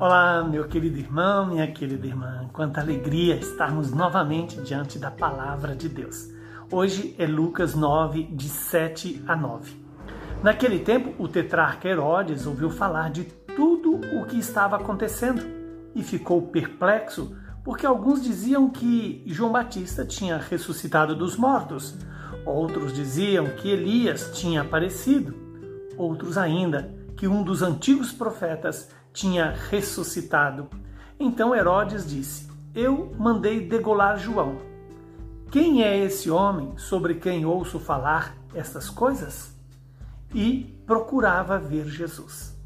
Olá, meu querido irmão, minha querida irmã. Quanta alegria estarmos novamente diante da palavra de Deus. Hoje é Lucas 9, de 7 a 9. Naquele tempo, o tetrarca Herodes ouviu falar de tudo o que estava acontecendo e ficou perplexo porque alguns diziam que João Batista tinha ressuscitado dos mortos, outros diziam que Elias tinha aparecido, outros ainda que um dos antigos profetas tinha ressuscitado. Então Herodes disse: Eu mandei degolar João. Quem é esse homem sobre quem ouço falar estas coisas? E procurava ver Jesus.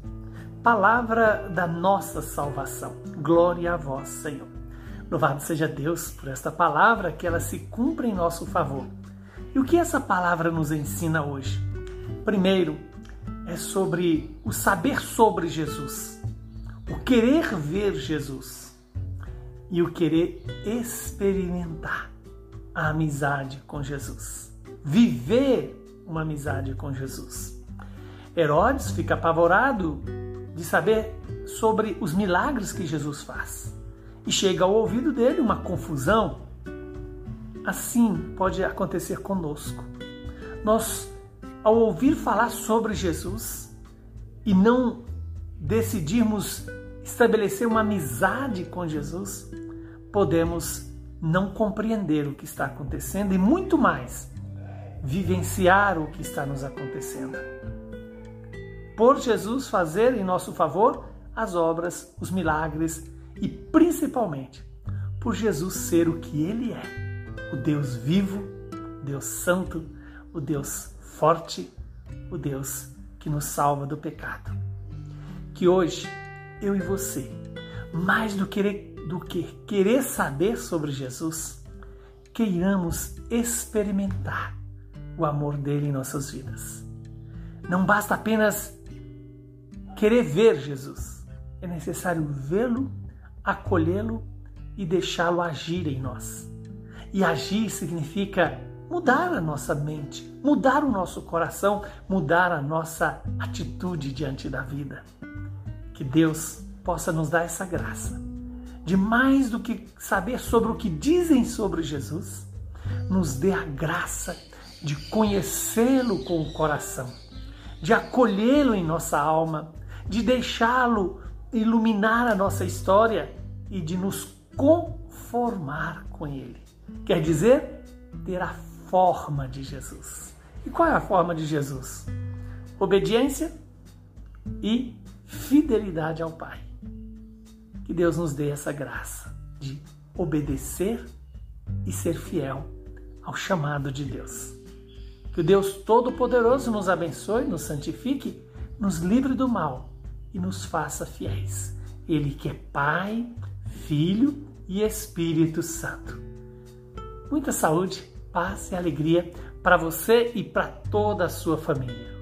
Palavra da nossa salvação. Glória a vós, Senhor. Louvado seja Deus por esta palavra, que ela se cumpra em nosso favor. E o que essa palavra nos ensina hoje? Primeiro, é sobre o saber sobre Jesus o querer ver Jesus e o querer experimentar a amizade com Jesus, viver uma amizade com Jesus. Herodes fica apavorado de saber sobre os milagres que Jesus faz e chega ao ouvido dele uma confusão. Assim pode acontecer conosco. Nós, ao ouvir falar sobre Jesus e não decidirmos estabelecer uma amizade com Jesus, podemos não compreender o que está acontecendo e muito mais vivenciar o que está nos acontecendo. Por Jesus fazer em nosso favor as obras, os milagres e principalmente por Jesus ser o que ele é, o Deus vivo, Deus santo, o Deus forte, o Deus que nos salva do pecado. Que hoje eu e você, mais do que, do que querer saber sobre Jesus, queiramos experimentar o amor dele em nossas vidas. Não basta apenas querer ver Jesus, é necessário vê-lo, acolhê-lo e deixá-lo agir em nós. E agir significa mudar a nossa mente, mudar o nosso coração, mudar a nossa atitude diante da vida. Que Deus possa nos dar essa graça de mais do que saber sobre o que dizem sobre Jesus, nos dê a graça de conhecê-lo com o coração, de acolhê-lo em nossa alma, de deixá-lo iluminar a nossa história e de nos conformar com ele. Quer dizer, ter a forma de Jesus. E qual é a forma de Jesus? Obediência e fidelidade ao Pai. Que Deus nos dê essa graça de obedecer e ser fiel ao chamado de Deus. Que o Deus Todo-Poderoso nos abençoe, nos santifique, nos livre do mal e nos faça fiéis. Ele que é Pai, Filho e Espírito Santo. Muita saúde, paz e alegria para você e para toda a sua família.